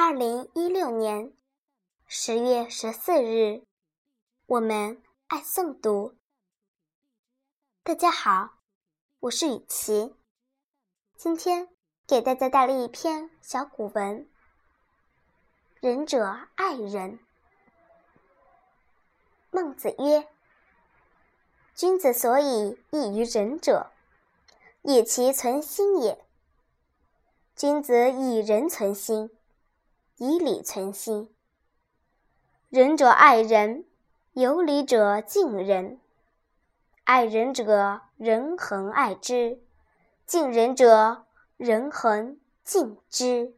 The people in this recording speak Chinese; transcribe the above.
二零一六年十月十四日，我们爱诵读。大家好，我是雨琪，今天给大家带来一篇小古文：仁者爱人。孟子曰：“君子所以异于仁者，以其存心也。君子以仁存心。”以礼存心，仁者爱人，有礼者敬人。爱人者，人恒爱之；敬人者，人恒敬之。